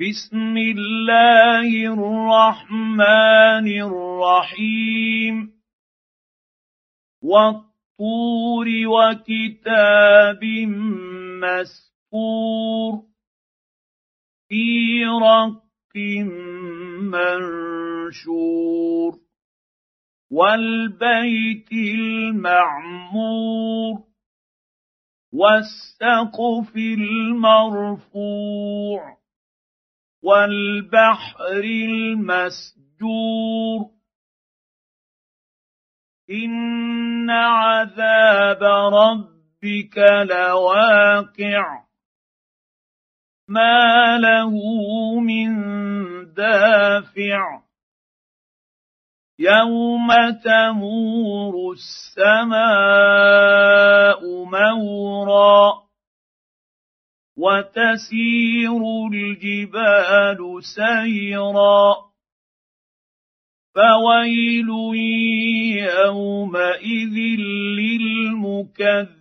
بسم الله الرحمن الرحيم. والطور وكتاب مسكور في رق منشور والبيت المعمور والسقف المرفوع. والبحر المسجور. ان عذاب ربك لواقع. ما له من دافع. يوم تمور السماء مورا. وتسير الجبال سيرا فويل يومئذ للمكذبين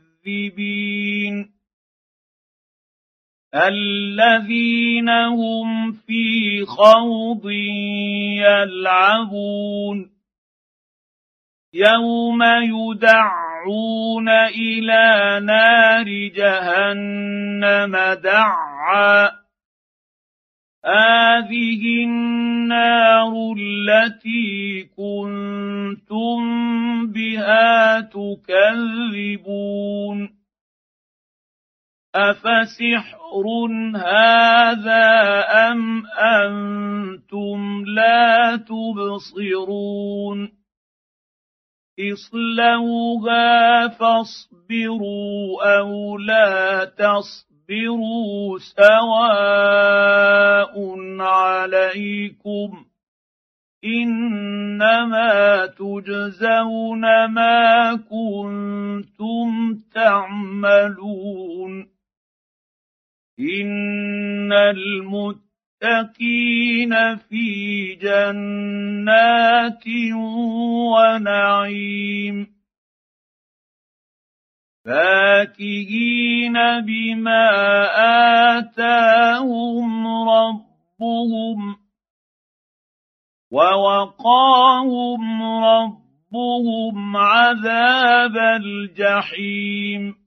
الذين هم في خوض يلعبون يوم يدعون إلى نار جهنم دعا. هذه النار التي كنتم بها تكذبون. أفسحر هذا أم أنتم لا تبصرون؟ إصلوها فاصبروا أو لا تصبروا سواء عليكم إنما تجزون ما كنتم تعملون إن المتقين في جنات ونعيم فاكهين بما اتاهم ربهم ووقاهم ربهم عذاب الجحيم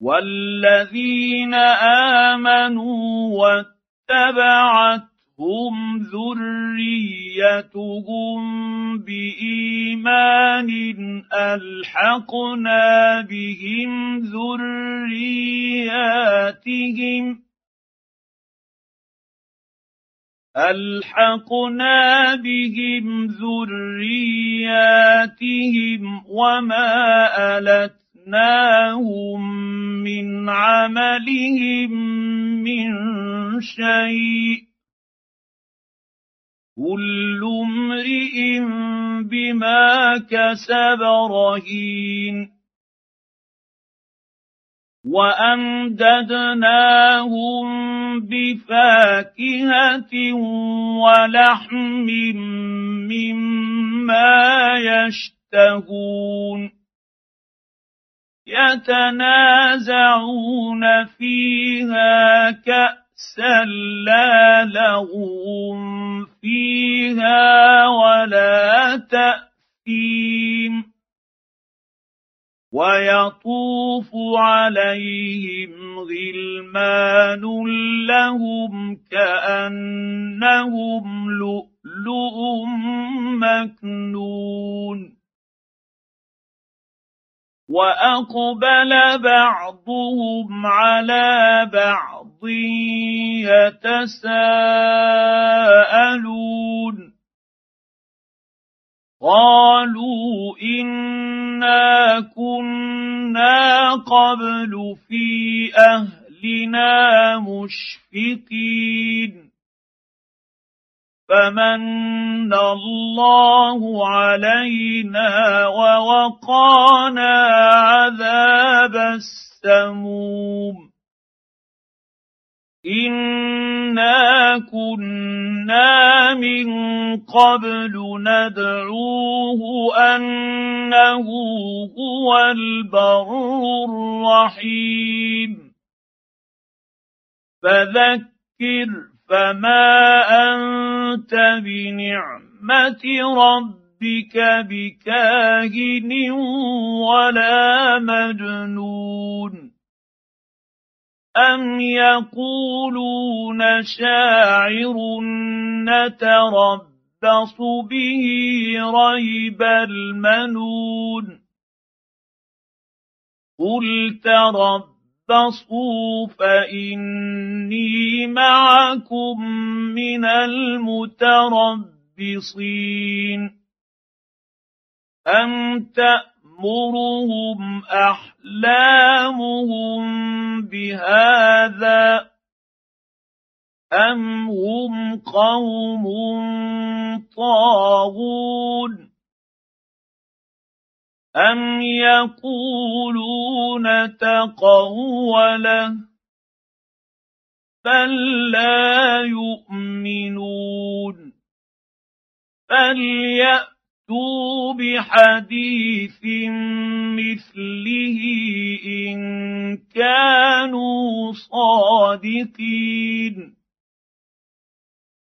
والذين امنوا واتبعتهم ذريتهم بايمان الحقنا بهم ذرياتهم الحقنا بهم ذرياتهم وما الت أَلَتْنَاهُم مِّنْ عَمَلِهِم مِّن شَيْءٍ ۚ كُلُّ امْرِئٍ بِمَا كَسَبَ رَهِينٌ وَأَمْدَدْنَاهُم بِفَاكِهَةٍ وَلَحْمٍ مِّمَّا يَشْتَهُونَ يتنازعون فيها كأسا لا لغو فيها ولا تأثيم. ويطوف عليهم غلمان لهم كأنهم لؤلؤ مكنون. واقبل بعضهم على بعض يتساءلون قالوا انا كنا قبل في اهلنا مشفقين فمن الله علينا ووقانا عذاب السموم. انا كنا من قبل ندعوه انه هو البر الرحيم. فذكر فما انت بنعمه ربك بكاهن ولا مجنون أم يقولون شاعر نتربص به ريب المنون قل تربصوا فإني معكم من المتربصين أم تأمرهم أحلام احلامهم بهذا ام هم قوم طاغون ام يقولون تقوله بل لا يؤمنون فليأتوا بِحَدِيثٍ مِثْلِهِ إِن كَانُوا صَادِقِينَ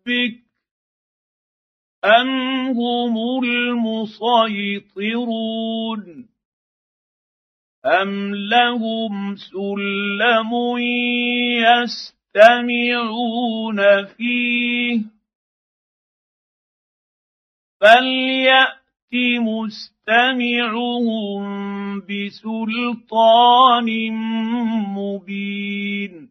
ربك أم هم المسيطرون أم لهم سلم يستمعون فيه فليأت مستمعهم بسلطان مبين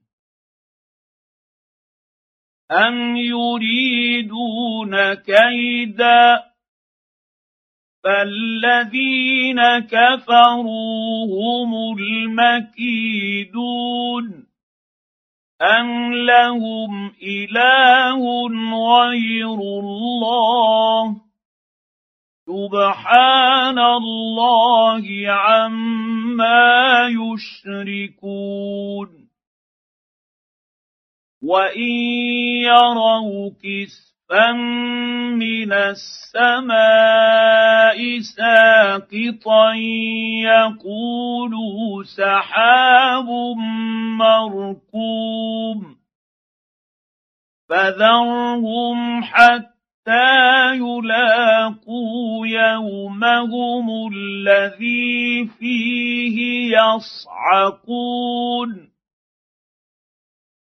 أم يريدون كيدا فالذين كفروا هم المكيدون أم لهم إله غير الله سبحان الله عما يشركون وان يروا كسفا من السماء ساقطا يقولوا سحاب مركوم فذرهم حتى حتى يلاقوا يومهم الذي فيه يصعقون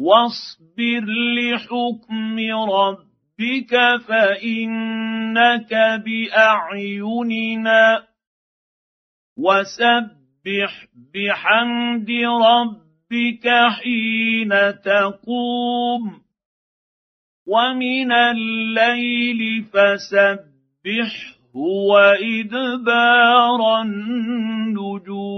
واصبر لحكم ربك فإنك بأعيننا وسبح بحمد ربك حين تقوم ومن الليل فسبحه وإدبار النجوم